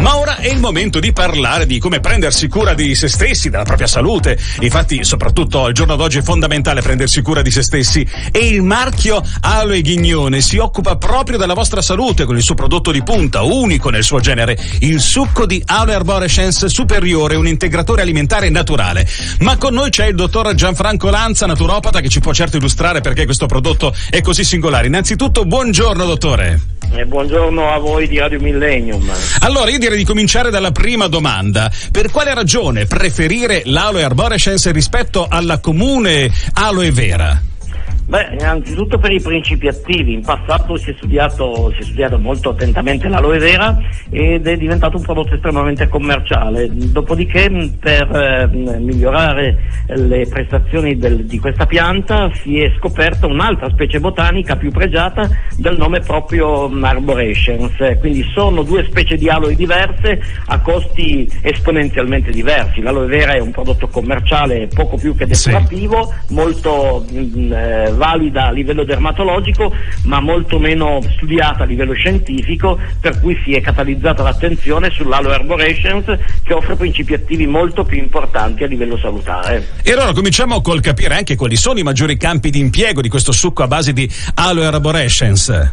Ma ora è il momento di parlare di come prendersi cura di se stessi, della propria salute. Infatti, soprattutto al giorno d'oggi è fondamentale prendersi cura di se stessi. E il marchio Aloe Ghignone si occupa proprio della vostra salute con il suo prodotto di punta, unico nel suo genere, il succo di Aloe Arborescence Superiore, un integratore alimentare naturale. Ma con noi c'è il dottor Gianfranco Lanza, naturopata, che ci può certo illustrare perché questo prodotto è così singolare. Innanzitutto, buongiorno dottore. Eh, buongiorno a voi di Radio Millennium. Allora, io direi di cominciare dalla prima domanda. Per quale ragione preferire l'aloe arborescens rispetto alla comune aloe vera? Beh, innanzitutto per i principi attivi, in passato si è studiato, si è studiato molto attentamente l'aloe vera ed è diventato un prodotto estremamente commerciale, dopodiché per eh, migliorare le prestazioni del, di questa pianta si è scoperta un'altra specie botanica più pregiata del nome proprio Arborescens, quindi sono due specie di aloe diverse a costi esponenzialmente diversi, l'aloe vera è un prodotto commerciale poco più che decorativo, sì. molto mh, mm, eh, valida a livello dermatologico ma molto meno studiata a livello scientifico per cui si è catalizzata l'attenzione sull'aloe arborescens che offre principi attivi molto più importanti a livello salutare. E allora cominciamo col capire anche quali sono i maggiori campi di impiego di questo succo a base di aloe arborescens.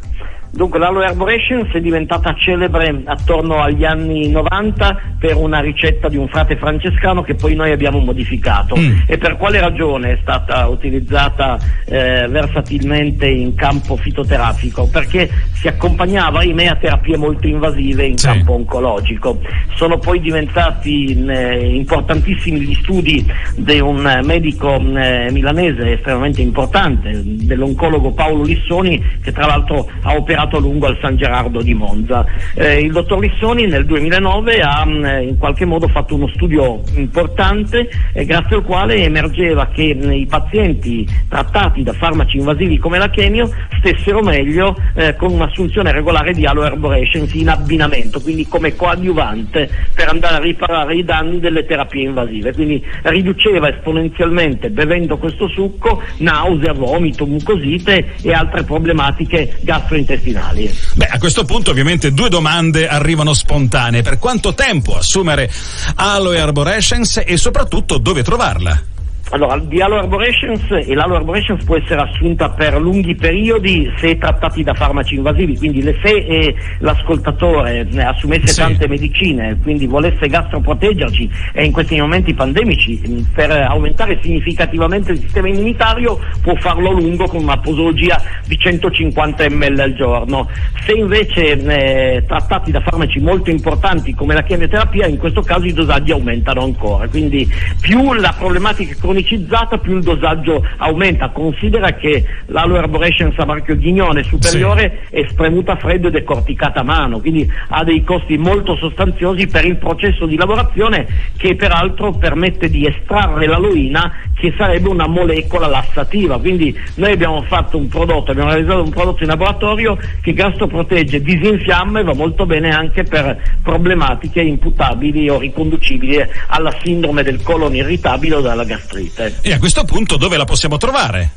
Dunque l'Aloe Arborescence è diventata celebre attorno agli anni 90 per una ricetta di un frate francescano che poi noi abbiamo modificato. Mm. E per quale ragione è stata utilizzata eh, versatilmente in campo fitoterapico? Perché si accompagnava, ahimè, a terapie molto invasive in sì. campo oncologico. Sono poi diventati eh, importantissimi gli studi di un medico eh, milanese estremamente importante, dell'oncologo Paolo Lissoni, che tra l'altro ha operato operato a lungo al San Gerardo di Monza. Eh, il dottor Lissoni nel 2009 ha mh, mm, in qualche modo fatto uno studio importante eh, grazie al quale emergeva che mh, i pazienti trattati da farmaci invasivi come la chemio stessero meglio eh, con un'assunzione regolare di aloe arborescens in abbinamento, quindi come coadiuvante per andare a riparare i danni delle terapie invasive. Quindi riduceva esponenzialmente bevendo questo succo nausea, vomito, mucosite e altre problematiche gastrointestinali intestinali. Beh, a questo punto ovviamente due domande arrivano spontanee. Per quanto tempo assumere aloe arborescens e soprattutto dove trovarla? Allora, di Aloe Arborescens e l'Aloe Arborescens può essere assunta per lunghi periodi se trattati da farmaci invasivi, quindi se eh, l'ascoltatore assumesse sì. tante medicine, quindi volesse gastroproteggerci e in questi momenti pandemici per aumentare significativamente il sistema immunitario può farlo lungo con una posologia di 150 ml al giorno. Se invece eh, trattati da farmaci molto importanti come la chemioterapia, in questo caso i dosaggi aumentano ancora, quindi più la problematica cronica cronicizzata più il dosaggio aumenta. Considera che l'aloe arborescens a marchio ghignone superiore sì. è spremuta a freddo ed è corticata a mano, quindi ha dei costi molto sostanziosi per il processo di lavorazione che peraltro permette di estrarre l'aloina che sarebbe una molecola lassativa. Quindi noi abbiamo fatto un prodotto, abbiamo realizzato un prodotto in laboratorio che gastroprotegge, disinfiamma e va molto bene anche per problematiche imputabili o riconducibili alla sindrome del colon irritabile o dalla gastrite gratuite. E a questo punto dove la possiamo trovare?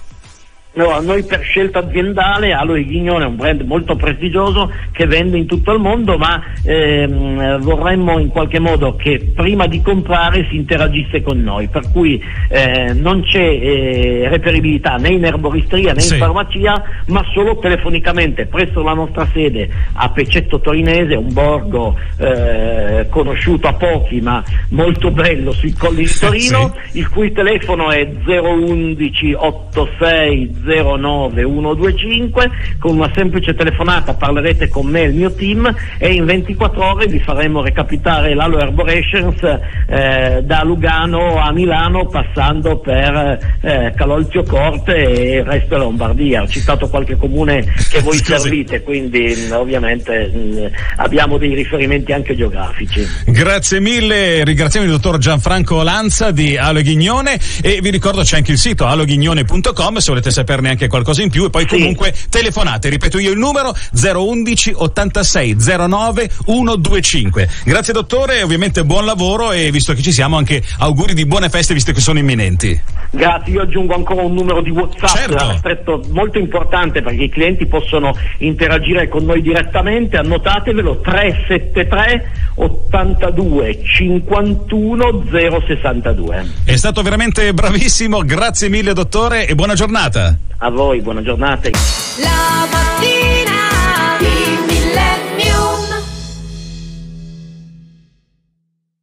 No, noi per scelta aziendale Aloe Ghignone è un brand molto prestigioso che vende in tutto il mondo ma ehm, vorremmo in qualche modo che prima di comprare si interagisse con noi per cui eh, non c'è eh, reperibilità né in erboristeria né sì. in farmacia ma solo telefonicamente presso la nostra sede a Pecetto Torinese un borgo eh, conosciuto a pochi ma molto bello sui colli di Torino sì. il cui telefono è 011 86 09125 con una semplice telefonata parlerete con me e il mio team e in 24 ore vi faremo recapitare l'Aloe Arborescens eh, da Lugano a Milano passando per eh, Calolzio Corte e il resto della Lombardia. Ho citato qualche comune che voi Scusi. servite, quindi mh, ovviamente mh, abbiamo dei riferimenti anche geografici. Grazie mille, ringraziamo il dottor Gianfranco Lanza di Aloe Ghignone e vi ricordo c'è anche il sito aloeghignone.com se volete sapere saperne anche qualcosa in più e poi sì. comunque telefonate, ripeto io il numero 011 86 09 125. Grazie dottore, ovviamente buon lavoro e visto che ci siamo anche auguri di buone feste visto che sono imminenti. Grazie, io aggiungo ancora un numero di WhatsApp certo. stretto, molto importante perché i clienti possono interagire con noi direttamente, annotatevelo 373 82 51 062. È stato veramente bravissimo, grazie mille dottore e buona giornata. A voi, buona giornata. La mattina